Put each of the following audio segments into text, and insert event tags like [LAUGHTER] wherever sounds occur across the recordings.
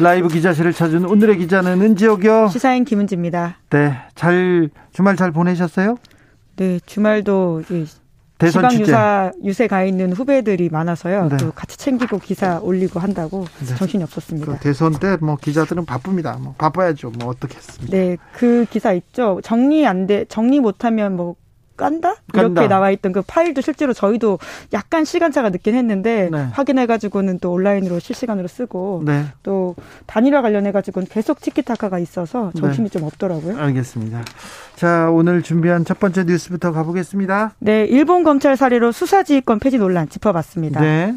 라이브 기자실을 찾은 오늘의 기자는 은지옥이요. 시사인 김은지입니다. 네, 잘 주말 잘 보내셨어요? 네, 주말도 대선 지방 유사 유세 가 있는 후배들이 많아서요. 네. 또 같이 챙기고 기사 올리고 한다고 네. 정신이 없었습니다. 그 대선 때 뭐 기자들은 바쁩니다. 뭐 바빠야죠. 뭐 어떻겠습니까? 네, 그 기사 있죠. 정리 안 돼, 정리 못하면 뭐 깐다? 이렇게 깐다. 나와 있던 그 파일도 실제로 저희도 약간 시간차가 늦긴 했는데 네. 확인해가지고는 또 온라인으로 실시간으로 쓰고 네. 또 단일화 관련해가지고는 계속 티키타카가 있어서 정신이 네. 좀 없더라고요. 알겠습니다. 자 오늘 준비한 첫 번째 뉴스부터 가보겠습니다. 네, 일본 검찰 사례로 수사지휘권 폐지 논란 짚어봤습니다. 네.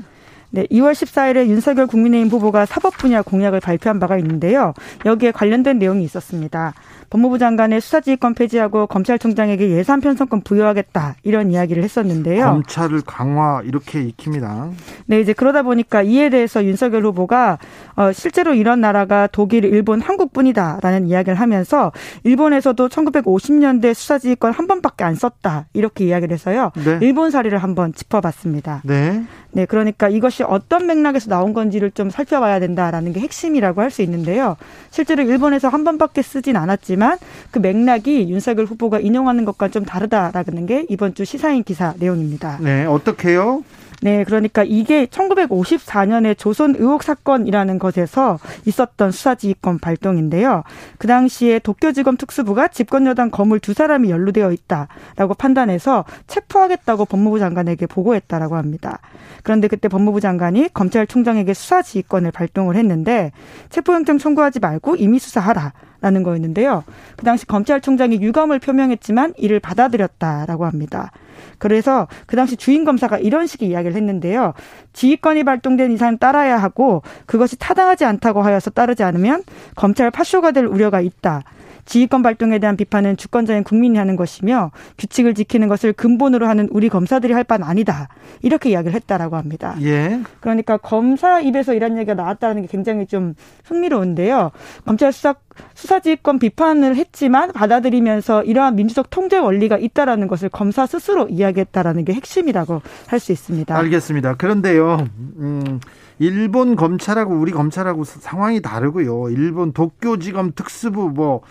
네, 2월 14일에 윤석열 국민의힘 후보가 사법 분야 공약을 발표한 바가 있는데요. 여기에 관련된 내용이 있었습니다. 법무부 장관의 수사지휘권 폐지하고 검찰총장에게 예산 편성권 부여하겠다 이런 이야기를 했었는데요. 검찰을 강화 이렇게 익힙니다. 네, 이제 그러다 보니까 이에 대해서 윤석열 후보가 어, 실제로 이런 나라가 독일, 일본, 한국뿐이다라는 이야기를 하면서 일본에서도 1950년대 수사지휘권 한 번밖에 안 썼다 이렇게 이야기를 해서요. 네. 일본 사례를 한번 짚어봤습니다. 네. 네, 그러니까 이것이 어떤 맥락에서 나온 건지를 좀 살펴봐야 된다라는 게 핵심이라고 할 수 있는데요. 실제로 일본에서 한 번밖에 쓰진 않았지만 그 맥락이 윤석열 후보가 인용하는 것과 좀 다르다라는 게 이번 주 시사인 기사 내용입니다. 네, 어떻게요? 네, 그러니까 이게 1954년에 조선 의혹 사건이라는 것에서 있었던 수사지휘권 발동인데요. 그 당시에 도쿄지검 특수부가 집권여당 거물 두 사람이 연루되어 있다라고 판단해서 체포하겠다고 법무부 장관에게 보고했다라고 합니다. 그런데 그때 법무부 장관이 검찰총장에게 수사지휘권을 발동을 했는데 체포영장 청구하지 말고 임의 수사하라. 라는 거였는데요. 그 당시 검찰총장이 유감을 표명했지만 이를 받아들였다라고 합니다. 그래서 그 당시 주인 검사가 이런 식의 이야기를 했는데요. 지휘권이 발동된 이상 따라야 하고 그것이 타당하지 않다고 하여서 따르지 않으면 검찰 파쇼가 될 우려가 있다. 지휘권 발동에 대한 비판은 주권자인 국민이 하는 것이며 규칙을 지키는 것을 근본으로 하는 우리 검사들이 할 바는 아니다. 이렇게 이야기를 했다라고 합니다. 예. 그러니까 검사 입에서 이런 얘기가 나왔다는 게 굉장히 좀 흥미로운데요. 검찰 수사 수사지휘권 비판을 했지만 받아들이면서 이러한 민주적 통제 원리가 있다라는 것을 검사 스스로 이야기했다라는 게 핵심이라고 할 수 있습니다. 알겠습니다. 그런데요, 음, 일본 검찰하고 우리 검찰하고 상황이 다르고요. 일본 도쿄지검 특수부 뭐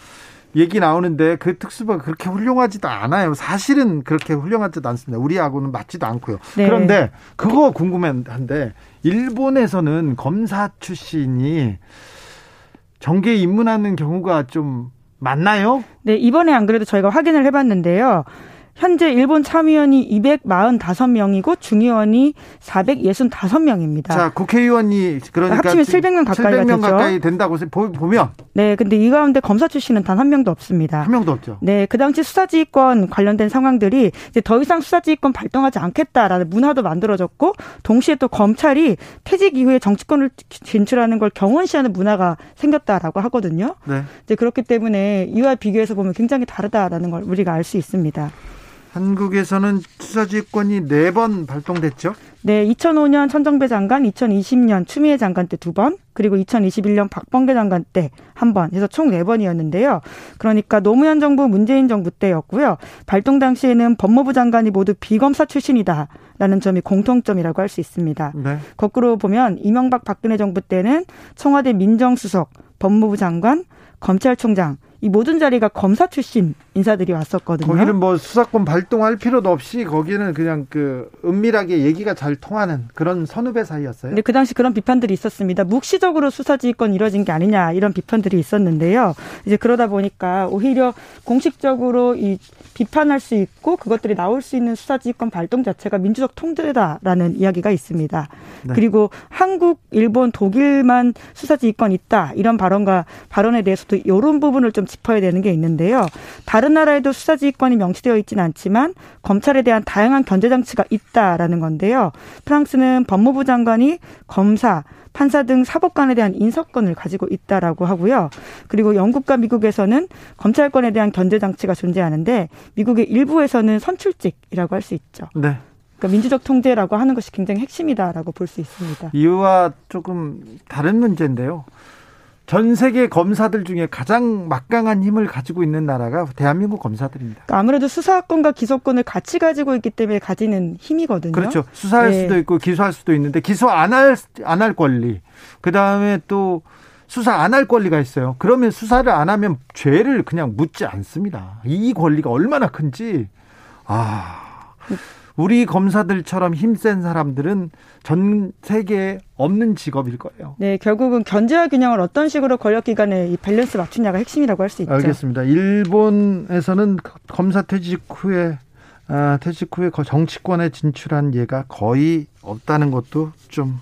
얘기 나오는데 그 특수부가 그렇게 훌륭하지도 않아요. 사실은 그렇게 훌륭하지도 않습니다. 우리하고는 맞지도 않고요. 네. 그런데 그거 궁금한데 일본에서는 검사 출신이 정계에 입문하는 경우가 좀 많나요? 네, 이번에 안 그래도 저희가 확인을 해봤는데요. 현재 일본 참의원이 245명이고 중의원이 465명입니다. 자, 국회의원이 그러니까 합치면 700명 가까이 700명 가까이 된다고 보면 네, 근데 이 가운데 검사 출신은 단 한 명도 없습니다. 한 명도 없죠. 네, 그 당시 수사지휘권 관련된 상황들이 이제 더 이상 수사지휘권 발동하지 않겠다라는 문화도 만들어졌고 동시에 또 검찰이 퇴직 이후에 정치권을 진출하는 걸 경원시하는 문화가 생겼다라고 하거든요. 네. 이제 그렇기 때문에 이와 비교해서 보면 굉장히 다르다라는 걸 우리가 알 수 있습니다. 한국에서는 수사지휘권이 네 번 발동됐죠? 네, 2005년 천정배 장관, 2020년 추미애 장관 때 두 번, 그리고 2021년 박범계 장관 때 한 번 해서 총 네 번이었는데요. 그러니까 노무현 정부, 문재인 정부 때였고요. 발동 당시에는 법무부 장관이 모두 비검사 출신이다. 라는 점이 공통점이라고 할 수 있습니다. 네. 거꾸로 보면 이명박 박근혜 정부 때는 청와대 민정수석, 법무부 장관, 검찰총장 이 모든 자리가 검사 출신 인사들이 왔었거든요. 거기는 뭐 수사권 발동할 필요도 없이 거기는 그냥 그 은밀하게 얘기가 잘 통하는 그런 선후배 사이였어요. 네, 그 당시 그런 비판들이 있었습니다. 묵시적으로 수사지휘권 이뤄진 게 아니냐 이런 비판들이 있었는데요. 이제 그러다 보니까 오히려 공식적으로 이 비판할 수 있고 그것들이 나올 수 있는 수사지휘권 발동 자체가 민주적 통제다라는 이야기가 있습니다. 네. 그리고 한국, 일본, 독일만 수사지휘권 있다 이런 발언과 발언에 대해서도 이런 부분을 좀 짚어야 되는 게 있는데요. 다른 나라에도 수사지휘권이 명시되어 있지는 않지만 검찰에 대한 다양한 견제 장치가 있다라는 건데요. 프랑스는 법무부 장관이 검사, 판사 등 사법관에 대한 인사권을 가지고 있다라고 하고요. 그리고 영국과 미국에서는 검찰권에 대한 견제 장치가 존재하는데 미국의 일부에서는 선출직이라고 할 수 있죠. 네. 그러니까 민주적 통제라고 하는 것이 굉장히 핵심이다라고 볼 수 있습니다. 이와 조금 다른 문제인데요. 전 세계 검사들 중에 가장 막강한 힘을 가지고 있는 나라가 대한민국 검사들입니다. 그러니까 아무래도 수사권과 기소권을 같이 가지고 있기 때문에 가지는 힘이거든요. 그렇죠. 수사할 네. 수도 있고 기소할 수도 있는데 기소 안 할 안 할 권리. 그다음에 또 수사 안 할 권리가 있어요. 그러면 수사를 안 하면 죄를 그냥 묻지 않습니다. 이 권리가 얼마나 큰지 아 우리 검사들처럼 힘센 사람들은 전 세계에 없는 직업일 거예요. 네, 결국은 견제와 균형을 어떤 식으로 권력 기관에 이 밸런스 맞추냐가 핵심이라고 할 수 있죠. 알겠습니다. 일본에서는 검사 퇴직 후에 아, 퇴직 후에 정치권에 진출한 예가 거의 없다는 것도 좀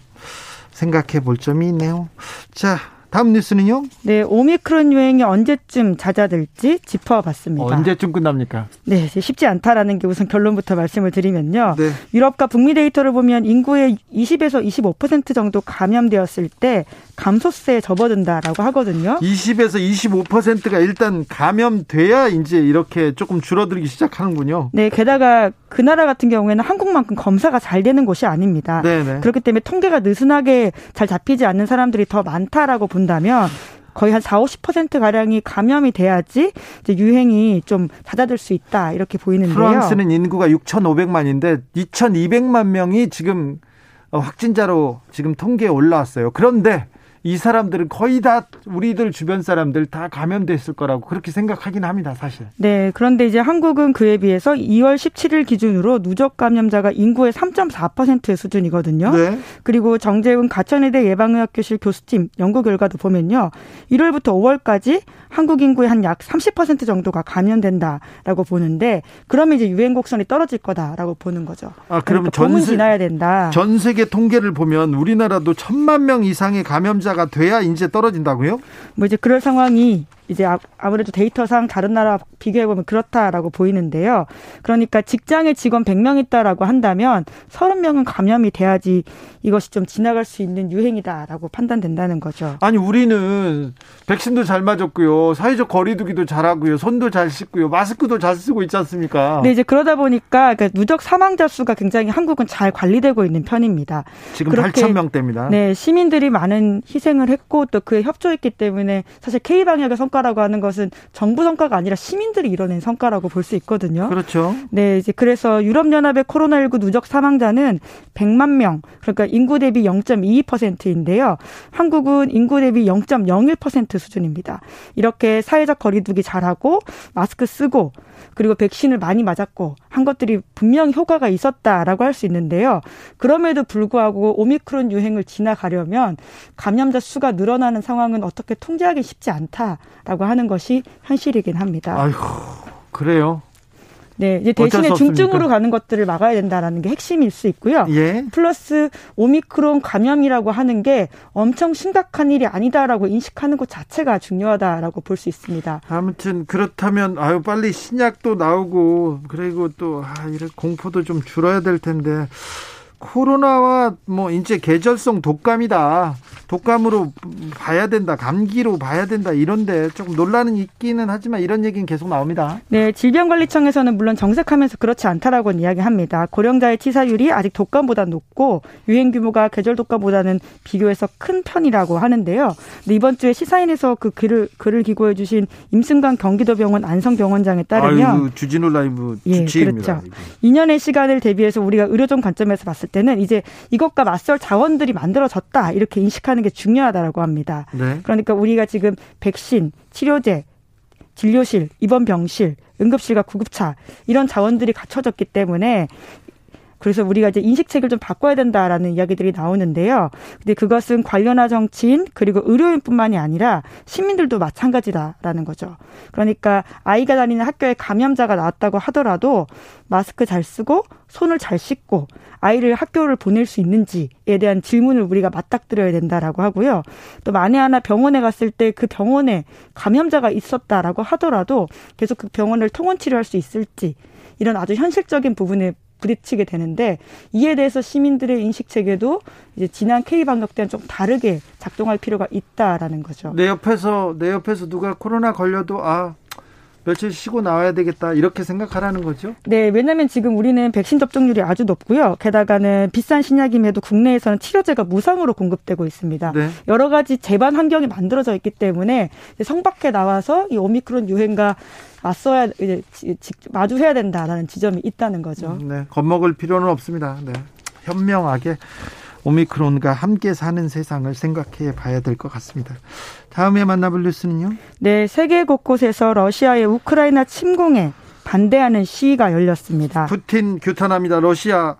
생각해 볼 점이 있네요. 자, 다음 뉴스는요? 네, 오미크론 유행이 언제쯤 잦아들지 짚어봤습니다. 언제쯤 끝납니까? 네, 쉽지 않다라는 게 우선 결론부터 말씀을 드리면요. 네. 유럽과 북미 데이터를 보면 인구의 20에서 25% 정도 감염되었을 때 감소세에 접어든다라고 하거든요. 20에서 25%가 일단 감염돼야 이제 이렇게 조금 줄어들기 시작하는군요. 네, 게다가 그 나라 같은 경우에는 한국만큼 검사가 잘 되는 곳이 아닙니다. 네네. 네. 그렇기 때문에 통계가 느슨하게 잘 잡히지 않는 사람들이 더 많다라고 본다면 거의 한 4, 50% 가량이 감염이 돼야지 이제 유행이 좀 잦아들 수 있다 이렇게 보이는데요. 프랑스는 인구가 6,500만인데 2,200만 명이 지금 확진자로 지금 통계에 올라왔어요. 그런데 이 사람들은 거의 다 우리들 주변 사람들 다 감염됐을 거라고 그렇게 생각하긴 합니다, 사실. 네. 그런데 이제 한국은 그에 비해서 2월 17일 기준으로 누적 감염자가 인구의 3.4%의 수준이거든요. 네. 그리고 정재훈 가천의대 예방의학교실 교수팀 연구 결과도 보면요. 1월부터 5월까지 한국 인구의 한 약 30% 정도가 감염된다라고 보는데 그러면 이제 유행 곡선이 떨어질 거다라고 보는 거죠. 아, 그러면 그러니까 전 지나야 된다. 전 세계 통계를 보면 우리나라도 천만 명 이상의 감염자가 돼야 이제 떨어진다고요? 뭐 이제 그럴 상황이 이제 아, 아무래도 데이터상 다른 나라 비교해 보면 그렇다라고 보이는데요. 그러니까 직장에 직원 100명 있다라고 한다면 30명은 감염이 돼야지 이것이 좀 지나갈 수 있는 유행이다라고 판단된다는 거죠. 아니 우리는 백신도 잘 맞았고요. 사회적 거리두기도 잘하고요. 손도 잘 씻고요. 마스크도 잘 쓰고 있지 않습니까? 네, 이제 그러다 보니까 그러니까 누적 사망자 수가 굉장히 한국은 잘 관리되고 있는 편입니다. 지금 8천 명대입니다. 네, 시민들이 많은 희생을 했고 또 그에 협조했기 때문에 사실 K 방역의 성과 라고 하는 것은 정부 성과가 아니라 시민들이 이뤄낸 성과라고 볼 수 있거든요. 그렇죠. 네, 이제 그래서 유럽연합의 코로나19 누적 사망자는 100만 명, 그러니까 인구 대비 0.22%인데요. 한국은 인구 대비 0.01% 수준입니다. 이렇게 사회적 거리두기 잘하고 마스크 쓰고 그리고 백신을 많이 맞았고 한 것들이 분명 효과가 있었다라고 할 수 있는데요. 그럼에도 불구하고 오미크론 유행을 지나가려면 감염자 수가 늘어나는 상황은 어떻게 통제하기 쉽지 않다라고 하는 것이 현실이긴 합니다. 아휴, 그래요. 네, 이제 대신에 중증으로 가는 것들을 막아야 된다라는 게 핵심일 수 있고요. 예. 플러스 오미크론 감염이라고 하는 게 엄청 심각한 일이 아니다라고 인식하는 것 자체가 중요하다라고 볼 수 있습니다. 아무튼 그렇다면 아유 빨리 신약도 나오고 그리고 또 아, 이런 공포도 좀 줄어야 될 텐데 코로나와 뭐 이제 계절성 독감이다. 독감으로 봐야 된다. 감기로 봐야 된다. 이런데 조금 논란은 있기는 하지만 이런 얘기는 계속 나옵니다. 네, 질병관리청에서는 물론 정색하면서 그렇지 않다라고 이야기합니다. 고령자의 치사율이 아직 독감보다 높고 유행 규모가 계절 독감보다는 비교해서 큰 편이라고 하는데요. 이번 주에 시사인에서 그 글을 글을 기고해 주신 임승관 경기도병원 안성병원장에 따르면 아유, 주진우 라이브 주치입니다. 예, 그렇죠. 2년의 시간을 대비해서 우리가 의료적 관점에서 봤을 때는 이제 이것과 맞설 자원들이 만들어졌다 이렇게 인식하는 게 중요하다라고 합니다. 네. 그러니까 우리가 지금 백신, 치료제, 진료실, 입원 병실, 응급실과 구급차 이런 자원들이 갖춰졌기 때문에 그래서 우리가 이제 인식책을 좀 바꿔야 된다라는 이야기들이 나오는데요. 근데 그것은 관련한 정치인 그리고 의료인뿐만이 아니라 시민들도 마찬가지다라는 거죠. 그러니까 아이가 다니는 학교에 감염자가 나왔다고 하더라도 마스크 잘 쓰고 손을 잘 씻고 아이를 학교를 보낼 수 있는지에 대한 질문을 우리가 맞닥뜨려야 된다라고 하고요. 또 만에 하나 병원에 갔을 때 그 병원에 감염자가 있었다라고 하더라도 계속 그 병원을 통원 치료할 수 있을지 이런 아주 현실적인 부분에 부딪히게 되는데 이에 대해서 시민들의 인식 체계도 이제 지난 K 방역 때는 좀 다르게 작동할 필요가 있다라는 거죠. 내 옆에서 내 옆에서 누가 코로나 걸려도 아 며칠 쉬고 나와야 되겠다 이렇게 생각하라는 거죠? 네, 왜냐하면 지금 우리는 백신 접종률이 아주 높고요. 게다가는 비싼 신약임에도 국내에서는 치료제가 무상으로 공급되고 있습니다. 네. 여러 가지 재반 환경이 만들어져 있기 때문에 성밖에 나와서 이 오미크론 유행과 맞서야 이제 마주해야 된다라는 지점이 있다는 거죠. 네, 겁먹을 필요는 없습니다. 네, 현명하게 오미크론과 함께 사는 세상을 생각해 봐야 될 것 같습니다. 다음에 만나볼 뉴스는요? 네, 세계 곳곳에서 러시아의 우크라이나 침공에 반대하는 시위가 열렸습니다. 푸틴 규탄합니다. 러시아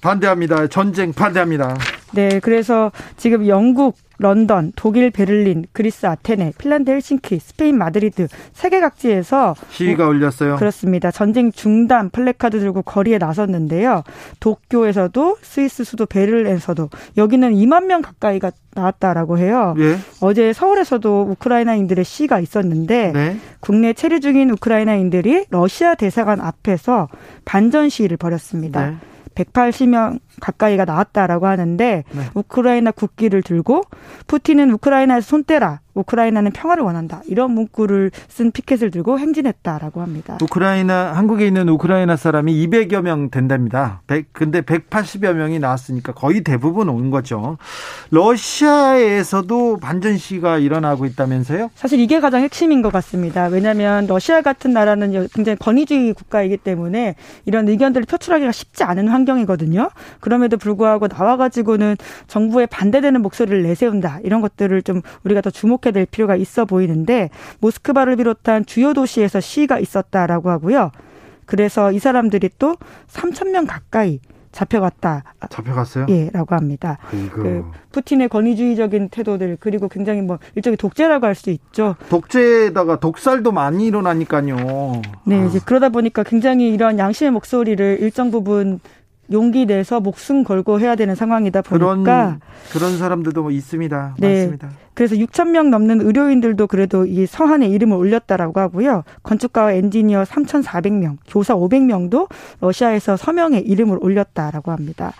반대합니다. 전쟁 반대합니다. 네, 그래서 지금 영국, 런던, 독일 베를린, 그리스 아테네, 핀란드 헬싱키, 스페인 마드리드 세계 각지에서 시위가 열렸어요. 그렇습니다. 전쟁 중단 플래카드 들고 거리에 나섰는데요. 도쿄에서도 스위스 수도 베른에서도 여기는 2만 명 가까이가 나왔다라고 해요. 예. 어제 서울에서도 우크라이나인들의 시위가 있었는데 네. 국내 체류 중인 우크라이나인들이 러시아 대사관 앞에서 반전 시위를 벌였습니다. 네. 180명 가까이가 나왔다라고 하는데 네. 우크라이나 국기를 들고 푸틴은 우크라이나에서 손 떼라. 우크라이나는 평화를 원한다. 이런 문구를 쓴 피켓을 들고 행진했다라고 합니다. 우크라이나 한국에 있는 우크라이나 사람이 200여 명 된답니다. 100, 근데 180여 명이 나왔으니까 거의 대부분 온 거죠. 러시아에서도 반전 시가 일어나고 있다면서요? 사실 이게 가장 핵심인 것 같습니다. 왜냐하면 러시아 같은 나라는 굉장히 권위주의 국가이기 때문에 이런 의견들을 표출하기가 쉽지 않은 환경이거든요. 그럼에도 불구하고 나와가지고는 정부에 반대되는 목소리를 내세운다 이런 것들을 좀 우리가 더 주목 해야 될 필요가 있어 보이는데 모스크바를 비롯한 주요 도시에서 시위가 있었다라고 하고요. 그래서 이 사람들이 또 3천 명 가까이 잡혀갔다. 잡혀갔어요? 예, 라고 합니다. 그 푸틴의 권위주의적인 태도들 그리고 굉장히 뭐 일종의 독재라고 할 수 있죠. 독재에다가 독살도 많이 일어나니까요. 네, 이제 그러다 보니까 굉장히 이런 양심의 목소리를 일정 부분 용기 내서 목숨 걸고 해야 되는 상황이다 보니까 그런, 그런 사람들도 뭐 있습니다. 네. 많습니다. 그래서 6천 명 넘는 의료인들도 그래도 이 서한에 이름을 올렸다라고 하고요. 건축가와 엔지니어 3,400명, 교사 500명도 러시아에서 서명에 이름을 올렸다라고 합니다.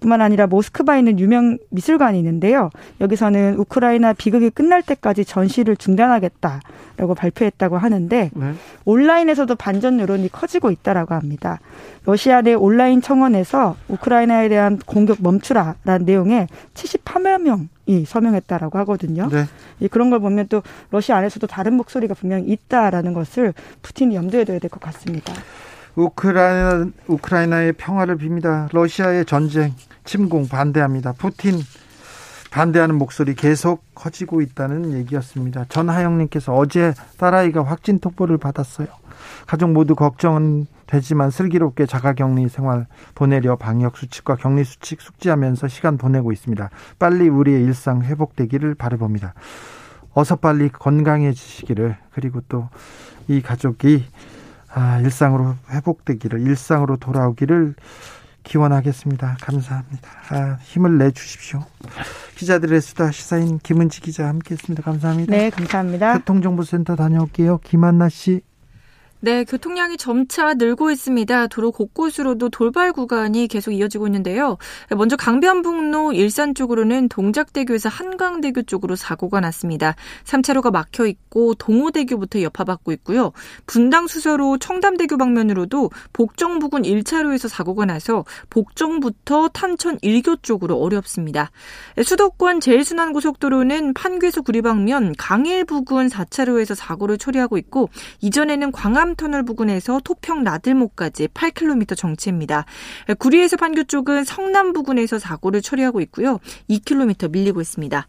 뿐만 아니라 모스크바에 있는 유명 미술관이 있는데요. 여기서는 우크라이나 비극이 끝날 때까지 전시를 중단하겠다라고 발표했다고 하는데 네. 온라인에서도 반전 여론이 커지고 있다라고 합니다. 러시아 내 온라인 청원에서 우크라이나에 대한 공격 멈추라라는 내용에 78만 명 이 서명했다라고 하거든요. 네. 그런 걸 보면 또 러시아 안에서도 다른 목소리가 분명히 있다라는 것을 푸틴이 염두에 둬야 될 것 같습니다. 우크라이나 우크라이나의 평화를 빕니다. 러시아의 전쟁 침공 반대합니다. 푸틴 반대하는 목소리 계속 커지고 있다는 얘기였습니다. 전하영님께서 어제 딸아이가 확진 통보를 받았어요. 가족 모두 걱정은 되지만 슬기롭게 자가격리 생활 보내려 방역 수칙과 격리 수칙 숙지하면서 시간 보내고 있습니다. 빨리 우리의 일상 회복되기를 바라봅니다. 어서 빨리 건강해지시기를 그리고 또 이 가족이 아, 일상으로 회복되기를 일상으로 돌아오기를 기원하겠습니다. 감사합니다. 아, 힘을 내 주십시오. 기자들의 수다 시사인 김은지 기자 함께했습니다. 감사합니다. 네, 감사합니다. 교통정보센터 다녀올게요. 김한나 씨. 네, 교통량이 점차 늘고 있습니다. 도로 곳곳으로도 돌발 구간이 계속 이어지고 있는데요. 먼저 강변북로 일산 쪽으로는 동작대교에서 한강대교 쪽으로 사고가 났습니다. 3차로가 막혀 있고 동호대교부터 여파받고 있고요. 분당 수서로 청담대교 방면으로도 복정 부근 1차로에서 사고가 나서 복정부터 탄천 1교 쪽으로 어렵습니다. 수도권 제일순환 고속도로는 판교에서 구리 방면 강일 부근 4차로에서 사고를 처리하고 있고 이전에는 광암 강남터널 부근에서 토평 나들목까지 8km 정체입니다. 구리에서 판교 쪽은 성남 부근에서 사고를 처리하고 있고요. 2km 밀리고 있습니다.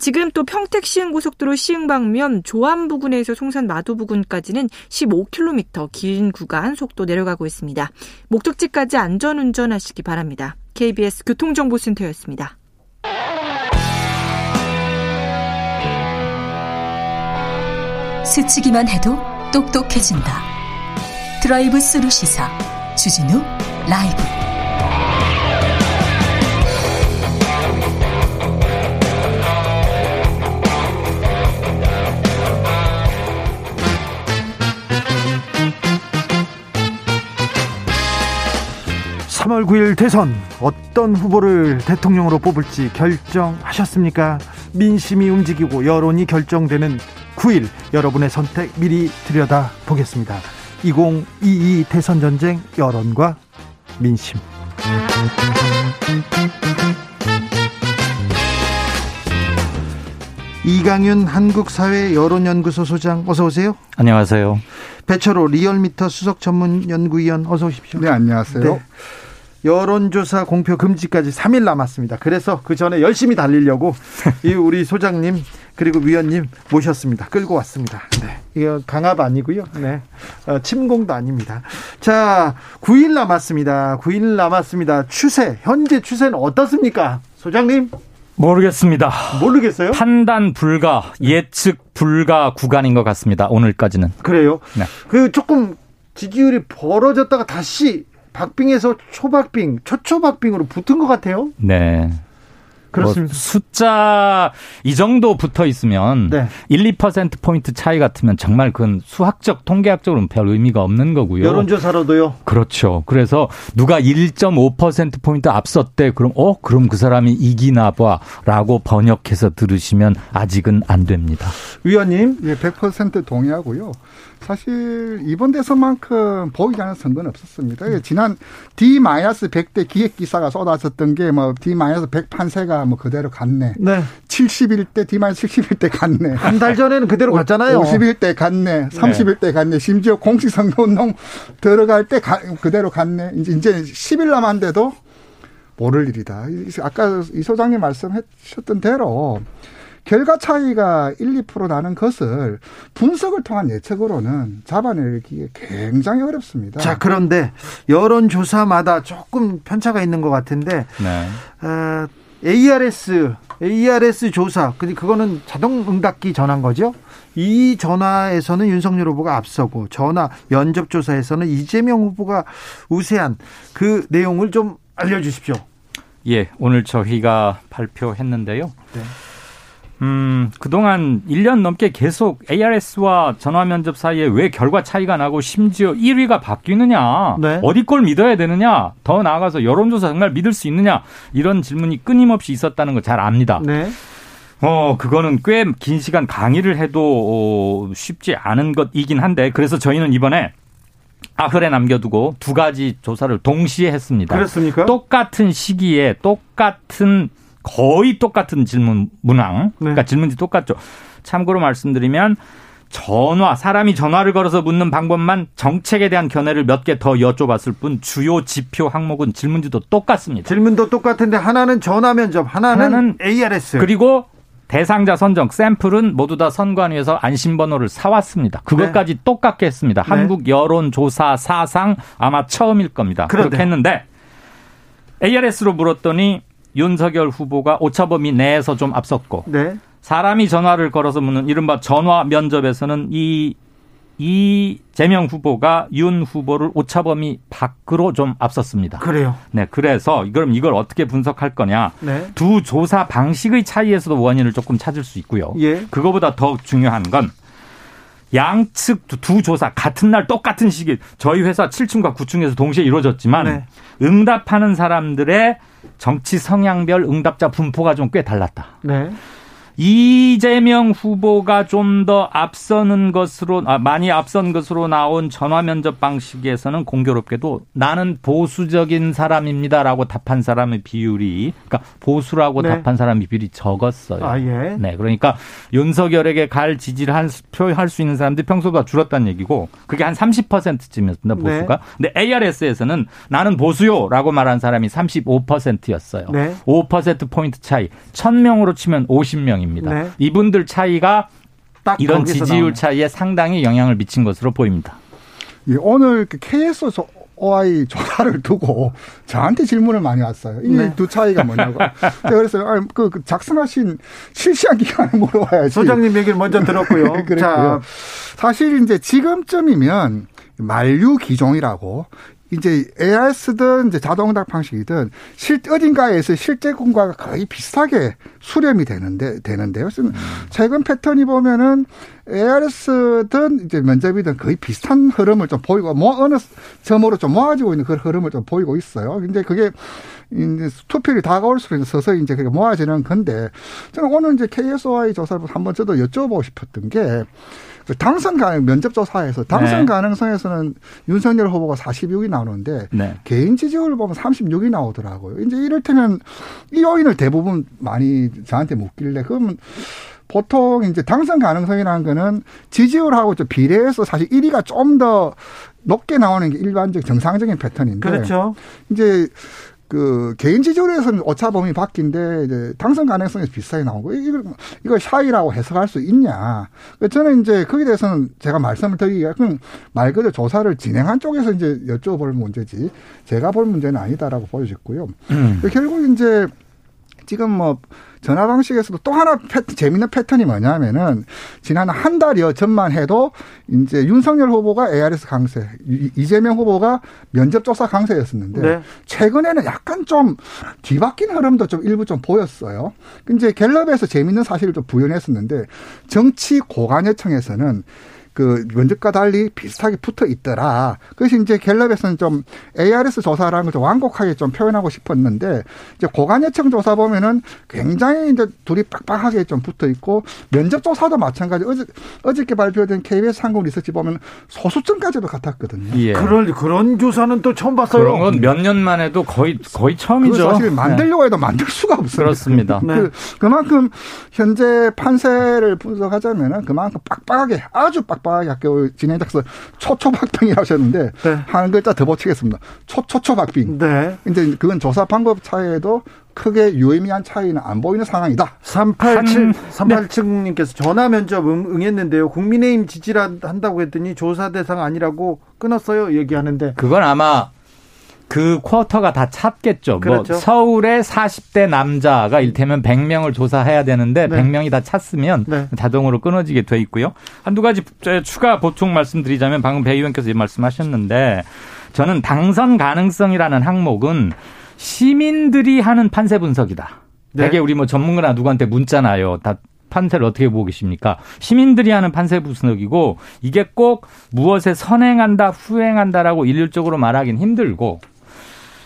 지금 또 평택 시흥고속도로 시흥 방면 조암 부근에서 송산 마도 부근까지는 15km 긴 구간 속도 내려가고 있습니다. 목적지까지 안전 운전하시기 바랍니다. KBS 교통정보센터였습니다. 스치기만 해도 똑똑해진다. 드라이브 스루 시사 주진우 라이브. (3월 9일) 대선 어떤 후보를 대통령으로 뽑을지 결정하셨습니까 민심이 움직이고 여론이 결정되는 9일 여러분의 선택 미리 들여다 보겠습니다. 2022 대선 전쟁 여론과 민심. 이강윤 한국사회 여론연구소 소장 어서 오세요. 안녕하세요. 배철호 리얼미터 수석 전문 연구위원 어서 오십시오. 네, 안녕하세요. 네. 여론조사 공표 금지까지 3일 남았습니다. 그래서 그 전에 열심히 달리려고 [LAUGHS] 이 우리 소장님 그리고 위원님 모셨습니다. 끌고 왔습니다. 네. 이거 강압 아니고요. 네. 어, 침공도 아닙니다. 자, 9일 남았습니다. 9일 남았습니다. 추세, 현재 추세는 어떻습니까? 소장님? 모르겠습니다. 모르겠어요? 판단 불가, 예측 불가 구간인 것 같습니다. 오늘까지는. 그래요? 네. 그 조금 지지율이 벌어졌다가 다시 박빙에서 초박빙, 초초박빙으로 붙은 것 같아요. 네. 그렇습니다. 뭐 숫자 이 정도 붙어 있으면 네. 1, 2% 포인트 차이 같으면 정말 그건 수학적 통계학적으로는 별 의미가 없는 거고요. 여론조사로도요. 그렇죠. 그래서 누가 1.5% 포인트 앞섰대 그럼 어 그럼 그 사람이 이기나 봐라고 번역해서 들으시면 아직은 안 됩니다. 위원님, 예, 100% 동의하고요. 사실 이번 대선만큼 보이지 않은 선거는 없었습니다. 음. 지난 D-100대 기획 기사가 쏟아졌던 게 뭐 D-100 판세가 뭐 그대로 갔네. 네. 71대 D-71대 갔네. 한 달 전에는 그대로 갔잖아요. 51대 갔네. 31대 네. 갔네. 심지어 공식 선거운동 들어갈 때 가, 그대로 갔네. 이제 이제 10일 남았는데도 모를 일이다. 아까 이 소장님 말씀하셨던 대로 결과 차이가 1, 2% 나는 것을 분석을 통한 예측으로는 잡아내기 굉장히 어렵습니다. 자, 그런데 여론조사마다 조금 편차가 있는 것 같은데, 네. 어, ARS, ARS 조사, 근데 그거는 자동 응답기 전화인 거죠? 이 전화에서는 윤석열 후보가 앞서고 전화 면접 조사에서는 이재명 후보가 우세한 그 내용을 좀 알려주십시오. 예, 오늘 저희가 발표했는데요. 네. 음, 그동안 1년 넘게 계속 ARS와 전화 면접 사이에 왜 결과 차이가 나고 심지어 1위가 바뀌느냐, 네. 어디 걸 믿어야 되느냐, 더 나아가서 여론조사 정말 믿을 수 있느냐, 이런 질문이 끊임없이 있었다는 거 잘 압니다. 네. 어, 그거는 꽤 긴 시간 강의를 해도 어, 쉽지 않은 것이긴 한데, 그래서 저희는 이번에 아흘에 남겨두고 두 가지 조사를 동시에 했습니다. 그렇습니까? 똑같은 시기에 똑같은 거의 똑같은 질문 문항. 네. 그러니까 질문지 똑같죠. 참고로 말씀드리면 전화 사람이 전화를 걸어서 묻는 방법만 정책에 대한 견해를 몇 개 더 여쭤봤을 뿐 주요 지표 항목은 질문지도 똑같습니다. 질문도 똑같은데 하나는 전화 면접, 하나는, 하나는 ARS. 그리고 대상자 선정 샘플은 모두 다 선관위에서 안심번호를 사왔습니다. 그것까지 네. 똑같게 했습니다. 네. 한국 여론조사 사상 아마 처음일 겁니다. 그런데. 그렇게 했는데 ARS로 물었더니 윤석열 후보가 오차범위 내에서 좀 앞섰고 네. 사람이 전화를 걸어서 묻는 이른바 전화 면접에서는 이 이 재명 후보가 윤 후보를 오차범위 밖으로 좀 앞섰습니다. 그래요. 네, 그래서 그럼 이걸 어떻게 분석할 거냐? 네. 두 조사 방식의 차이에서도 원인을 조금 찾을 수 있고요. 예. 그거보다 더 중요한 건 양측 두 조사 같은 날 똑같은 시기 저희 회사 7층과 9층에서 동시에 이루어졌지만 네. 응답하는 사람들의 정치 성향별 응답자 분포가 좀 꽤 달랐다. 네. 이재명 후보가 좀 더 앞서는 것으로 아, 많이 앞선 것으로 나온 전화 면접 방식에서는 공교롭게도 나는 보수적인 사람입니다라고 답한 사람의 비율이 그러니까 보수라고 네. 답한 사람의 비율이 적었어요. 아, 예. 네, 그러니까 윤석열에게 갈 지지를 한 표할 수 있는 사람들이 평소보다 줄었다는 얘기고 그게 한 30%쯤이었습니다 보수가. 네. 근데 ARS에서는 나는 보수요라고 말한 사람이 35%였어요. 네. 5% 포인트 차이. 1000명으로 치면 50명 입니다. 네. 이분들 차이가 이런 지지율 나오네. 차이에 상당히 영향을 미친 것으로 보입니다. 예, 오늘 KS OI 조사를 두고 저한테 질문을 많이 왔어요. 이두 네. 차이가 뭐냐고. 그래서 아, 그, 그 작성하신 실시한 기간을 물어봐야지. 소장님 얘기를 먼저 들었고요. [LAUGHS] 자, 사실 이제 지금쯤이면 만류 기종이라고 이제 ARS든 이제 자동응답 방식이든 실 어딘가에서 실제 공과가 거의 비슷하게 수렴이 되는데 되는데요. 음. 최근 패턴이 보면은 ARS든 이제 면접이든 거의 비슷한 흐름을 좀 보이고 뭐 어느 점으로 좀 모아지고 있는 그런 흐름을 좀 보이고 있어요. 근데 그게 이제 투표율이 다가올수록 서서히 이제 그게 모아지는 건데 저는 오늘 이제 KSOI 조사를 한번 저도 여쭤보고 싶었던 게그 당선 가능 면접 조사에서 당선 네. 가능성에서는 윤석열 후보가 46이 나오는데 네. 개인 지지율을 보면 36이 나오더라고요. 이제 이를테면 이 요인을 대부분 많이 저한테 묻길래 그러면 보통 이제 당선 가능성이라는 거는 지지율하고 좀 비례해서 사실 1위가 좀 더 높게 나오는 게 일반적 정상적인 패턴인데 그렇죠. 이제 그 개인 지지율에서는 오차 범위 바뀐데 이제 당선 가능성이 비슷하게 나오고 이걸 이걸 샤이라고 해석할 수 있냐? 저는 이제 거기에 대해서는 제가 말씀을 드리기가 그냥 말 그대로 조사를 진행한 쪽에서 이제 여쭤볼 문제지 제가 볼 문제는 아니다라고 보여졌고요. 음. 결국 이제 지금 뭐 전화 방식에서도 또 하나 패턴, 재밌는 패턴이 뭐냐면은 지난 한 달여 전만 해도 이제 윤석열 후보가 ARS 강세, 이재명 후보가 면접조사 강세였었는데 네. 최근에는 약간 좀 뒤바뀐 흐름도 좀 일부 좀 보였어요. 이제 갤럽에서 재밌는 사실을 좀 부연했었는데 정치 고관여청에서는 그 면접과 달리 비슷하게 붙어 있더라. 그래서 이제 갤럽에서는 좀 ARS 조사라는 걸 좀 완곡하게 좀 표현하고 싶었는데 이제 고관여청 조사 보면은 굉장히 이제 둘이 빡빡하게 좀 붙어 있고 면접 조사도 마찬가지. 어제 어저께 발표된 KBS 한국 리서치 보면 소수점까지도 같았거든요. 예. 그런 그런 조사는 또 처음 봤어요. 그런 건 몇 년 만에도 거의 거의 처음이죠. 사실 만들려고 해도 만들 수가 없어요. 그렇습니다. 네. 그, 그만큼 현재 판세를 분석하자면은 그만큼 빡빡하게 아주 빡 박박하게 학교 진행자께서 초초박빙이 하셨는데 네. 한 글자 더 붙이겠습니다. 초초초박빙. 네. 이제 그건 조사 방법 차이에도 크게 유의미한 차이는 안 보이는 상황이다. 387, 387님께서 전화 면접 응, 했는데요 국민의힘 지지를 한다고 했더니 조사 대상 아니라고 끊었어요. 얘기하는데. 그건 아마 그 쿼터가 다 찼겠죠. 뭐 그렇죠. 뭐 서울의 40대 남자가 일테면 100명을 조사해야 되는데 네. 100명이 다 찼으면 네. 자동으로 끊어지게 돼 있고요. 한두 가지 추가 보충 말씀드리자면 방금 배 의원께서 말씀하셨는데 저는 당선 가능성이라는 항목은 시민들이 하는 판세 분석이다. 네. 되게 우리 뭐 전문가나 누구한테 묻잖아요. 다 판세를 어떻게 보고 계십니까? 시민들이 하는 판세 분석이고 이게 꼭 무엇에 선행한다, 후행한다라고 일률적으로 말하기는 힘들고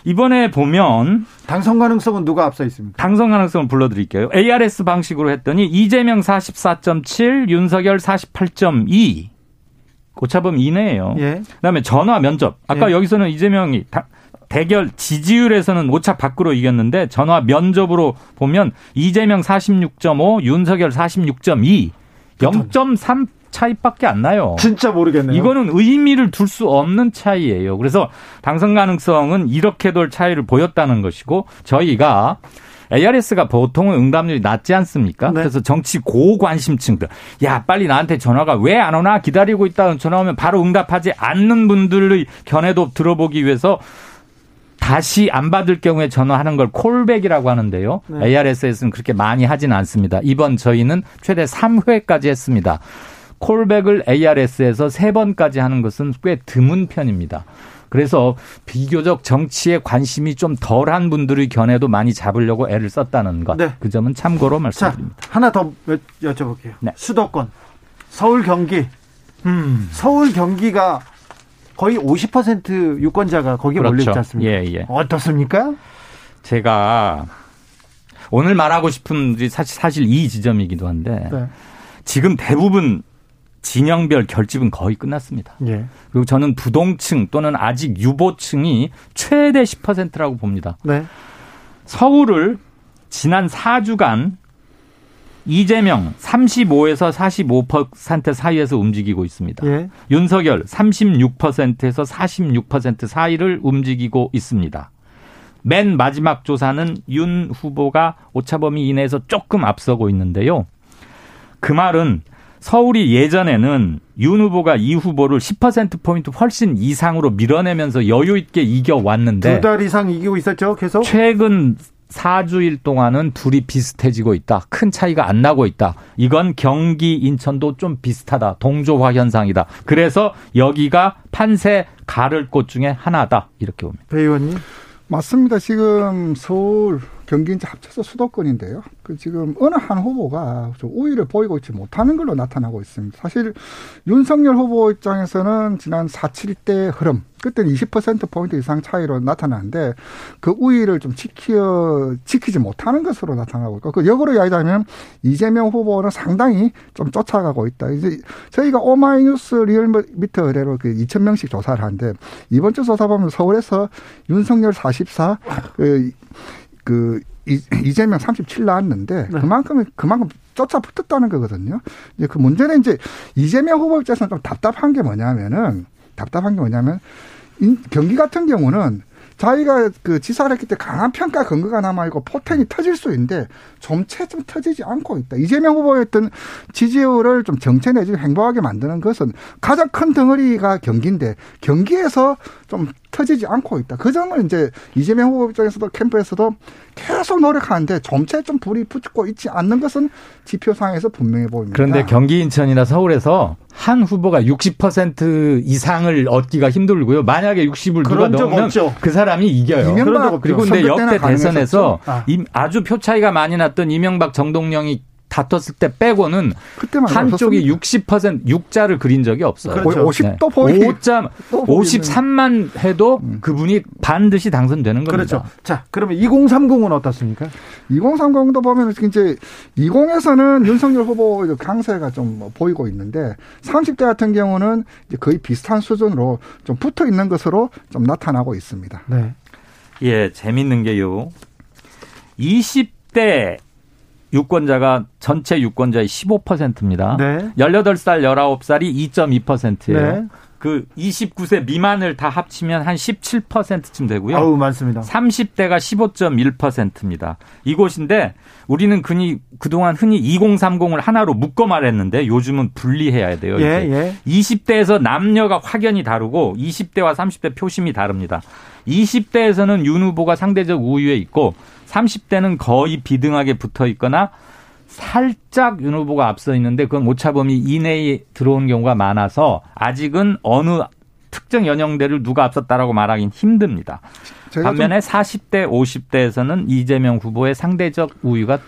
이번에 보면 당선 가능성은 누가 앞서 있습니까? 당선 가능성을 불러드릴게요. ARS 방식으로 했더니 이재명 44.7, 윤석열 48.2. 고차범 이내예요. 예. 그다음에 전화 면접. 아까 예. 여기서는 이재명이 다, 대결 지지율에서는 오차 밖으로 이겼는데 전화 면접으로 보면 이재명 46.5, 윤석열 46.2, 0.3 차이밖에 안 나요. 진짜 모르겠네요. 이거는 의미를 둘 수 없는 차이예요. 그래서 당선 가능성은 이렇게 돌 차이를 보였다는 것이고 저희가 ARS가 보통은 응답률이 낮지 않습니까? 네. 그래서 정치 고관심층들, 야 빨리 나한테 전화가 왜 안 오나 기다리고 있다 전화 오면 바로 응답하지 않는 분들의 견해도 들어보기 위해서 다시 안 받을 경우에 전화하는 걸 콜백이라고 하는데요. 네. ARS에서는 그렇게 많이 하지는 않습니다. 이번 저희는 최대 3회까지 했습니다. 콜백을 ARS에서 세 번까지 하는 것은 꽤 드문 편입니다. 그래서 비교적 정치에 관심이 좀 덜한 분들의 견해도 많이 잡으려고 애를 썼다는 것. 네. 그 점은 참고로 말씀드립니다. 자, 하나 더 여쭤볼게요. 네. 수도권, 서울 경기. 음. 서울 경기가 거의 50% 유권자가 거기에 그렇죠. 몰려 있지 않습니까? 예, 예. 어떻습니까? 제가 오늘 말하고 싶은 사실 사실 이 지점이기도 한데 네. 지금 대부분 진영별 결집은 거의 끝났습니다. 예. 그리고 저는 부동층 또는 아직 유보층이 최대 10%라고 봅니다. 네. 서울을 지난 4주간 이재명 35에서 45% 사이에서 움직이고 있습니다. 예. 윤석열 36%에서 46% 사이를 움직이고 있습니다. 맨 마지막 조사는 윤 후보가 오차범위 이내에서 조금 앞서고 있는데요. 그 말은 서울이 예전에는 윤 후보가 이 후보를 10%포인트 훨씬 이상으로 밀어내면서 여유 있게 이겨왔는데 두 달 이상 이기고 있었죠, 계속? 최근 4주일 동안은 둘이 비슷해지고 있다. 큰 차이가 안 나고 있다. 이건 경기 인천도 좀 비슷하다. 동조화 현상이다. 그래서 여기가 판세 가를 곳 중에 하나다. 이렇게 봅니다. 배 의원님. 맞습니다. 지금 서울, 경기 이제 합쳐서 수도권인데요. 그 지금 어느 한 후보가 좀 우위를 보이고 있지 못하는 걸로 나타나고 있습니다. 사실 윤석열 후보 입장에서는 지난 4.7 때 흐름, 그때는 20%포인트 이상 차이로 나타나는데 그 우위를 좀 지켜, 지키지 못하는 것으로 나타나고 있고 그 역으로 이야기하면 이재명 후보는 상당히 좀 쫓아가고 있다. 이제 저희가 오마이뉴스 리얼미터 의뢰로 그 2,000명씩 조사를 하는데 이번 주 조사 보면 서울에서 윤석열 44, 그, 그 이- 이재명 37 나왔는데 네. 그만큼 그만큼 쫓아 붙었다는 거거든요. 이제 그 문제는 이제 이재명 후보 입장에서는 좀 답답한 게 뭐냐면은 답답한 게 뭐냐면 인- 경기 같은 경우는 자기가 그 지사를 했기 때 강한 평가 근거가 남아 있고 포텐이 터질 수 있는데 점차 좀 터지지 않고 있다. 이재명 후보의 어떤 지지율을 좀 정체 내지 행보하게 만드는 것은 가장 큰 덩어리가 경기인데 경기에서 좀 터지지 않고 있다. 그 점을 이제 이재명 후보 입장에서도 캠프에서도 계속 노력하는데 점차 좀 불이 붙고 있지 않는 것은 지표상에서 분명해 보입니다. 그런데 경기 인천이나 서울에서 한 후보가 60% 이상을 얻기가 힘들고요. 만약에 60을 누가 넘으면 없죠. 그 사람이 이겨요. 이명박. 그리고 근데 역대 대선에서. 아. 이- 아주 표 차이가 많이 났던 이명박 정동영이 다퉜을 때 빼고는 그때만 한쪽이 없었습니다. 60% 6자를 그린 적이 없어요. 네. 그렇죠. 50도 보이 5자 또 보이는. 53만 해도 그분이 반드시 당선되는 겁니다. 그렇죠. 자, 그러면 2030은 어떻습니까? 2030도 보면 이제 20에서는 윤석열 후보 강세가 좀 보이고 있는데 30대 같은 경우는 이제 거의 비슷한 수준으로 좀 붙어 있는 것으로 좀 나타나고 있습니다. 네. 예, 재밌는 게요. 20대 유권자가 전체 유권자의 15%입니다. 네. 18살, 19살이 2.2%예요. 네. 그 29세 미만을 다 합치면 한 17%쯤 되고요. 아우, 많습니다. 30대가 15.1%입니다. 이곳인데 우리는 흔히 그동안 흔히 2030을 하나로 묶어 말했는데 요즘은 분리해야 돼요. 예, 이제. 예. 20대에서 남녀가 확연히 다르고 20대와 30대 표심이 다릅니다. 20대에서는 윤 후보가 상대적 우위에 있고 30대는 거의 비등하게 붙어 있거나 살짝 윤 후보가 앞서 있는데 그건 오차범위 이내에 들어온 경우가 많아서 아직은 어느 특정 연령대를 누가 앞섰다라고 말하기는 힘듭니다. 반면에 40대, 50대에서는 이재명 후보의 상대적 우위가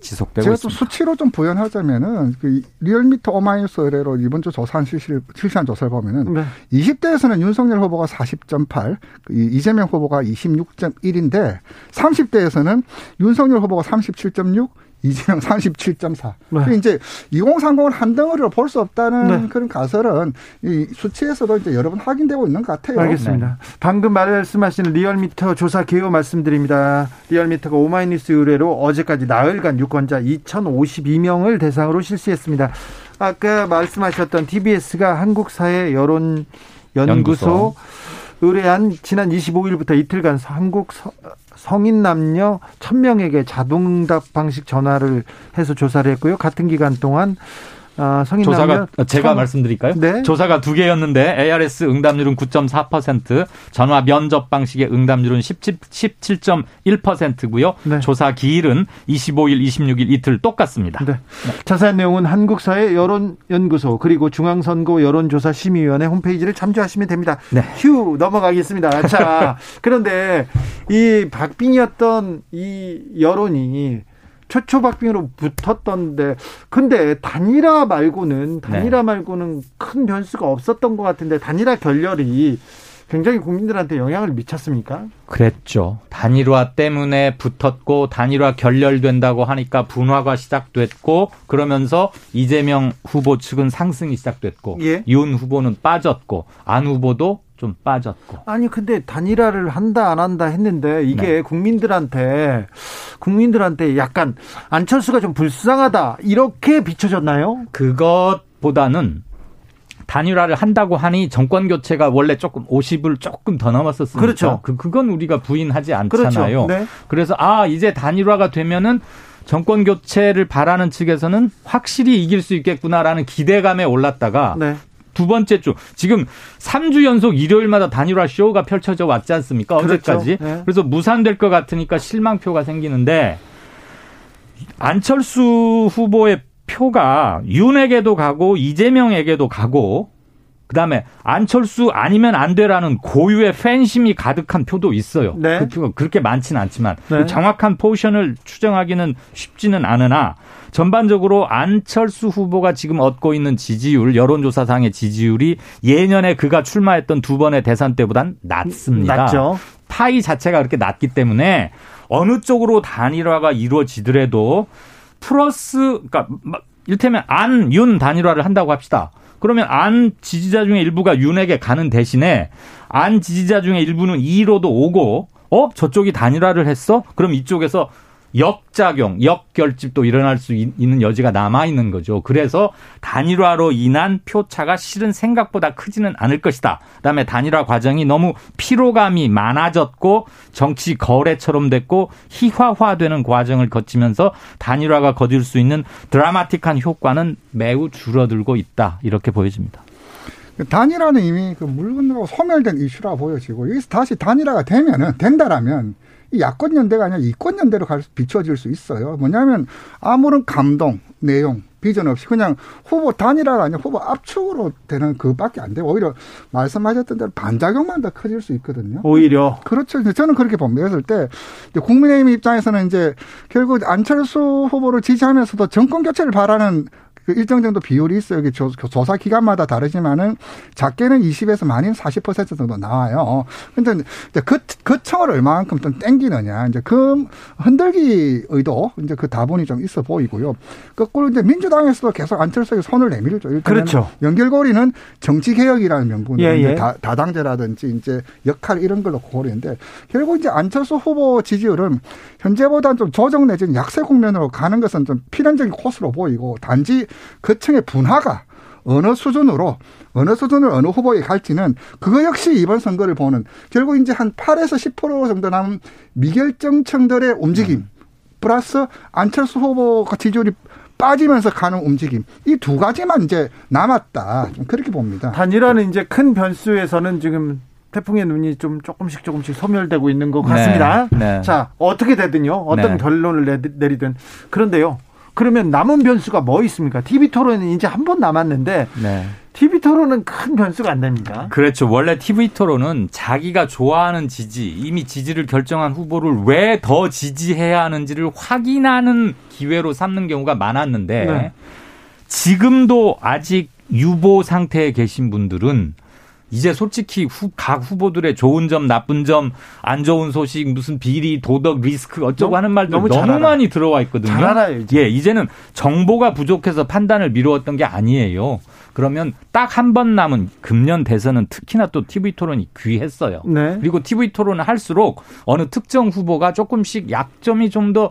지속되고 제가 좀 있습니다. 수치로 좀 부연하자면은 그 리얼미터 오마이뉴스 의뢰로 이번 주 조사한 실시를 실시한 조사를 보면은 네. 20대에서는 윤석열 후보가 40.8, 그 이- 이재명 후보가 26.1인데 30대에서는 윤석열 후보가 37.6, 이재명 37.4. 네. 그 이제 2030을 한 덩어리로 볼 수 없다는 네. 그런 가설은 이 수치에서도 이제 여러 번 확인되고 있는 것 같아요. 알겠습니다. 방금 말씀하신 리얼미터 조사 개요 말씀드립니다. 리얼미터가 오마이뉴스 의뢰로 어제까지 나흘간 유권자 2,052명을 대상으로 실시했습니다. 아까 말씀하셨던 TBS가 한국사회 여론 연구소 연구소. 의뢰한 지난 25일부터 이틀간 한국 서- 성인 남녀 1000명에게 자동응답 방식 전화를 해서 조사를 했고요. 같은 기간 동안 아, 성인 조사가 남녀 제가 천- 말씀드릴까요? 네. 조사가 두 개였는데 ARS 응답률은 9.4%, 전화 면접 방식의 응답률은 17, 17.1%고요. 네. 조사 기일은 25일, 26일 이틀 똑같습니다. 네. 자세한 내용은 한국사회 여론연구소 그리고 중앙선거 여론조사심의위원회 홈페이지를 참조하시면 됩니다. 네. 휴 넘어가겠습니다. 자 [LAUGHS] 그런데 이 박빙이었던 이 여론이 초초박빙으로 붙었던데 근데 단일화 말고는 단일화 말고는 큰 변수가 없었던 것 같은데 단일화 결렬이 굉장히 국민들한테 영향을 미쳤습니까? 그랬죠. 단일화 때문에 붙었고 단일화 결렬된다고 하니까 분화가 시작됐고 그러면서 이재명 후보 측은 상승이 시작됐고 예. 윤 후보는 빠졌고 안 후보도 좀 빠졌고. 아니 근데 단일화를 한다 안 한다 했는데 이게 네. 국민들한테 국민들한테 약간 안철수가 좀 불쌍하다 이렇게 비춰졌나요? 그것보다는 단일화를 한다고 하니 정권 교체가 원래 조금 50을 조금 더 넘었었으니까 그렇죠. 그 그건 우리가 부인하지 않잖아요. 그렇죠. 네. 그래서 아 이제 단일화가 되면은 정권 교체를 바라는 측에서는 확실히 이길 수 있겠구나라는 기대감에 올랐다가 네. 두 번째 주 지금 3주 연속 일요일마다 단일화 쇼가 펼쳐져 왔지 않습니까? 그렇죠. 어제까지. 네. 그래서 무산될 것 같으니까 실망표가 생기는데 안철수 후보의 표가 윤에게도 가고 이재명에게도 가고 그다음에 안철수 아니면 안 돼라는 고유의 팬심이 가득한 표도 있어요. 네. 그 표가 그렇게 많지는 않지만 네. 정확한 포션을 추정하기는 쉽지는 않으나 전반적으로 안철수 후보가 지금 얻고 있는 지지율 여론조사상의 지지율이 예년에 그가 출마했던 두 번의 대선 때보단 낮습니다. 낮죠. 파이 자체가 그렇게 낮기 때문에 어느 쪽으로 단일화가 이루어지더라도 플러스 그러니까 이를테면 안 윤 단일화를 한다고 합시다. 그러면 안 지지자 중에 일부가 윤에게 가는 대신에 안 지지자 중에 일부는 2로도 오고 어 저쪽이 단일화를 했어? 그럼 이쪽에서 역작용, 역결집도 일어날 수 있는 여지가 남아 있는 거죠. 그래서 단일화로 인한 표차가 실은 생각보다 크지는 않을 것이다. 그다음에 단일화 과정이 너무 피로감이 많아졌고 정치 거래처럼 됐고 희화화되는 과정을 거치면서 단일화가 거둘 수 있는 드라마틱한 효과는 매우 줄어들고 있다. 이렇게 보여집니다. 단일화는 이미 그 물건으로 소멸된 이슈라 보여지고 여기서 다시 단일화가 되면은 된다라면 이 야권 연대가 아니라 이권 연대로 갈, 비춰질 수 있어요. 뭐냐면 아무런 감동, 내용, 비전 없이 그냥 후보 단일화가 아니라 후보 압축으로 되는 그밖에 안 돼요. 오히려 말씀하셨던 대로 반작용만 더 커질 수 있거든요. 오히려. 그렇죠. 저는 그렇게 봅니다. 그랬을 때 국민의힘 입장에서는 이제 결국 안철수 후보를 지지하면서도 정권 교체를 바라는 그 일정 정도 비율이 있어요. 이게 조사 기간마다 다르지만은 작게는 20에서 많이는 40% 정도 나와요. 근데 이제 그, 그 청을 얼마만큼 좀 땡기느냐. 이제 그 흔들기 의도, 이제 그 다분히 좀 있어 보이고요. 거꾸로 이제 민주당에서도 계속 안철수에게 손을 내밀죠. 그렇죠. 연결고리는 정치개혁이라는 명분으로 예, 예. 다, 다당제라든지 이제 역할 이런 걸로 고리는데 결국 이제 안철수 후보 지지율은 현재보다는 좀 조정 내지는 약세 국면으로 가는 것은 좀 필연적인 코스로 보이고 단지 그 층의 분화가 어느 수준으로 어느 수준을 어느 후보에 갈지는 그거 역시 이번 선거를 보는 결국 이제 한 8에서 10% 정도 남은 미결정층들의 움직임 음. 플러스 안철수 후보가 지지율이 빠지면서 가는 움직임 이 두 가지만 이제 남았다 좀 그렇게 봅니다. 단일화는 이제 큰 변수에서는 지금 태풍의 눈이 좀 조금씩 조금씩 소멸되고 있는 것 같습니다. 네, 네. 자 어떻게 되든요 어떤 네. 결론을 내리든 그런데요 그러면 남은 변수가 뭐 있습니까? TV 토론은 이제 한 번 남았는데 네. TV 토론은 큰 변수가 안 됩니다. 그렇죠. 원래 TV 토론은 자기가 좋아하는 지지, 이미 지지를 결정한 후보를 왜 더 지지해야 하는지를 확인하는 기회로 삼는 경우가 많았는데 네. 지금도 아직 유보 상태에 계신 분들은 이제 솔직히 후, 각 후보들의 좋은 점, 나쁜 점, 안 좋은 소식, 무슨 비리, 도덕, 리스크 어쩌고 너무, 하는 말들 너무, 너무 많이 들어와 있거든요. 잘 알아요. 이제. 예, 이제는 정보가 부족해서 판단을 미루었던 게 아니에요. 그러면 딱 한 번 남은 금년 대선은 특히나 또 TV 토론이 귀했어요. 네. 그리고 TV 토론을 할수록 어느 특정 후보가 조금씩 약점이 좀더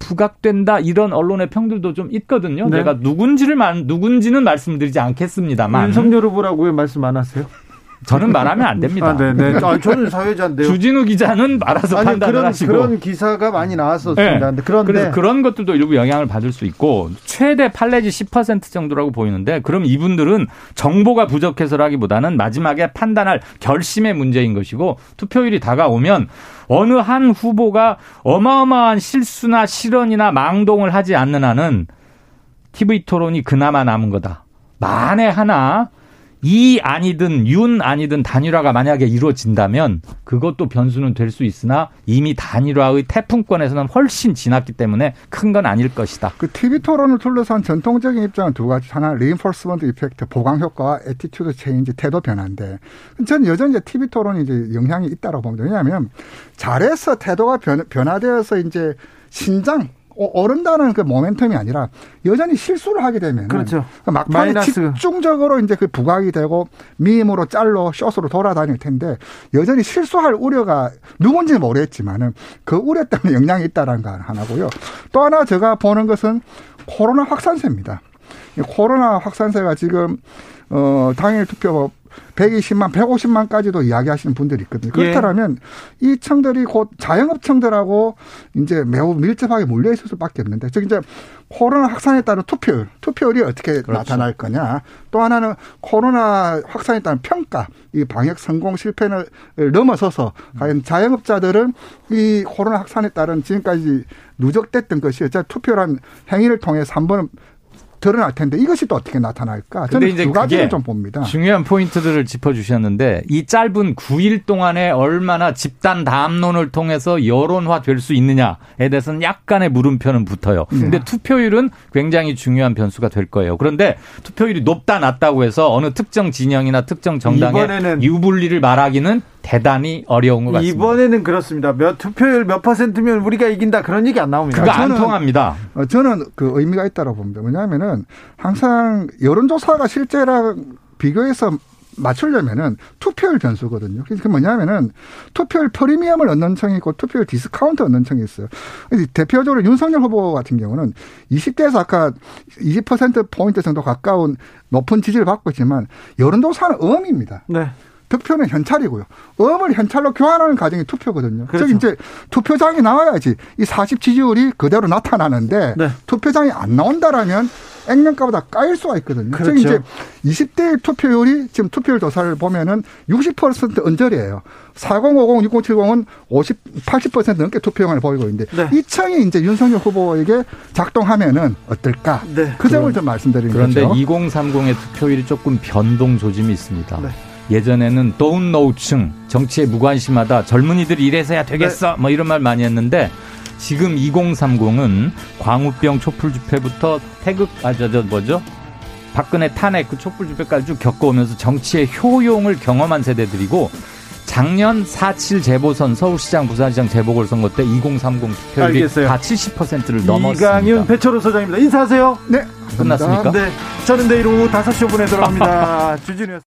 부각된다 이런 언론의 평들도 좀 있거든요. 네. 제가 누군지를 누군지는 말씀드리지 않겠습니다만 윤석열 후보라고 왜 말씀 안 하세요? 저는 말하면 안 됩니다. 아, 네네. [LAUGHS] 아, 저는 사회자인데요. 주진우 기자는 말아서 아니, 판단을 그런, 하시고. 그런 기사가 많이 나왔었습니다. 네. 그런데 그래서 그런 것들도 일부 영향을 받을 수 있고 최대 판례지 10% 정도라고 보이는데 그럼 이분들은 정보가 부족해서라기보다는 마지막에 판단할 결심의 문제인 것이고 투표율이 다가오면 어느 한 후보가 어마어마한 실수나 실언이나 망동을 하지 않는 한은 TV 토론이 그나마 남은 거다. 만에 하나 이 안이든 윤 안이든 단일화가 만약에 이루어진다면 그것도 변수는 될 수 있으나 이미 단일화의 태풍권에서는 훨씬 지났기 때문에 큰 건 아닐 것이다. 그 TV 토론을 둘러싼 전통적인 입장은 두 가지. 하나 reinforcement effect, 보강 효과와 attitude change, 태도 변화인데 저는 여전히 이제 TV 토론이 이제 영향이 있다고 봅니다. 왜냐하면 잘해서 태도가 변, 변화되어서 이제 신장 오른다는 그 모멘텀이 아니라 여전히 실수를 하게 되면 그렇죠. 막판에 마이너스. 집중적으로 이제 그 부각이 되고 미임으로 짤로 숏으로 돌아다닐 텐데 여전히 실수할 우려가 누군지는 모르겠지만은 그 우려 때문에 영향이 있다라는 거 하나고요. 또 하나 제가 보는 것은 코로나 확산세입니다. 코로나 확산세가 지금 어 당일 투표 120만, 150만까지도 이야기하시는 분들이 있거든요. 그렇다면 예. 이 청들이 곧 자영업청들하고 이제 매우 밀접하게 몰려 있을 수밖에 없는데, 즉 이제 코로나 확산에 따른 투표율, 투표율이 어떻게 그렇죠. 나타날 거냐. 또 하나는 코로나 확산에 따른 평가, 이 방역 성공 실패를 넘어서서 과연 자영업자들은 이 코로나 확산에 따른 지금까지 누적됐던 것이 어차피 투표란 행위를 통해서 한번 드러날 텐데 이것이 또 어떻게 나타날까? 저는 이제 두 가지를 좀 봅니다. 중요한 포인트들을 짚어주셨는데 이 짧은 9일 동안에 얼마나 집단 담론을 통해서 여론화 될 수 있느냐에 대해서는 약간의 물음표는 붙어요. 네. 근데 투표율은 굉장히 중요한 변수가 될 거예요. 그런데 투표율이 높다 낮다고 해서 어느 특정 진영이나 특정 정당의 유불리를 말하기는 대단히 어려운 것 같습니다. 이번에는 그렇습니다. 몇 투표율 몇 퍼센트면 우리가 이긴다 그런 얘기 안 나옵니다. 그거 안 통합니다. 어, 저는 그 의미가 있다고 봅니다. 왜냐하면은 항상 여론조사가 실제랑 비교해서 맞추려면은 투표율 변수거든요. 그게 뭐냐면은 투표율 프리미엄을 얻는 층이 있고 투표율 디스카운트 얻는 층이 있어요. 대표적으로 윤석열 후보 같은 경우는 20대에서 아까 20% 포인트 정도 가까운 높은 지지를 받고 있지만 여론조사는 음입니다. 네. 득표는 현찰이고요. 음을 현찰로 교환하는 과정이 투표거든요. 그렇죠. 즉 이제 투표장이 나와야지 이40 지지율이 그대로 나타나는데 네. 투표장이 안 나온다라면 액면가보다 까일 수가 있거든요. 그렇죠. 즉 이제 20대 투표율이 지금 투표율 조사를 보면은 60% 언저리예요. 4050, 6070은 50, 80% 넘게 투표율을 보이고 있는데 네. 이 청이 이제 윤석열 후보에게 작동하면은 어떨까? 네. 그 점을 좀 말씀드리는 그런데 거죠. 그런데 2030의 투표율이 조금 변동 조짐이 있습니다. 네. 예전에는 don't know층 정치에 무관심하다 젊은이들이 이래서야 되겠어 네. 뭐 이런 말 많이 했는데 지금 2030은 광우병 촛불 집회부터 태극 아저 저 뭐죠? 박근혜 탄핵 그 촛불 집회까지 쭉 겪어오면서 정치의 효용을 경험한 세대들이고 작년 4.7 재보선 서울시장 부산시장 재보궐선거 때 2030 투표율이 알겠어요. 다 70%를 넘었습니다. 이강윤 배철호 소장입니다. 인사하세요. 네. 끝났습니까? 네. 저는 내일 오후 5시 5분에 돌아옵니다. [LAUGHS] 주진우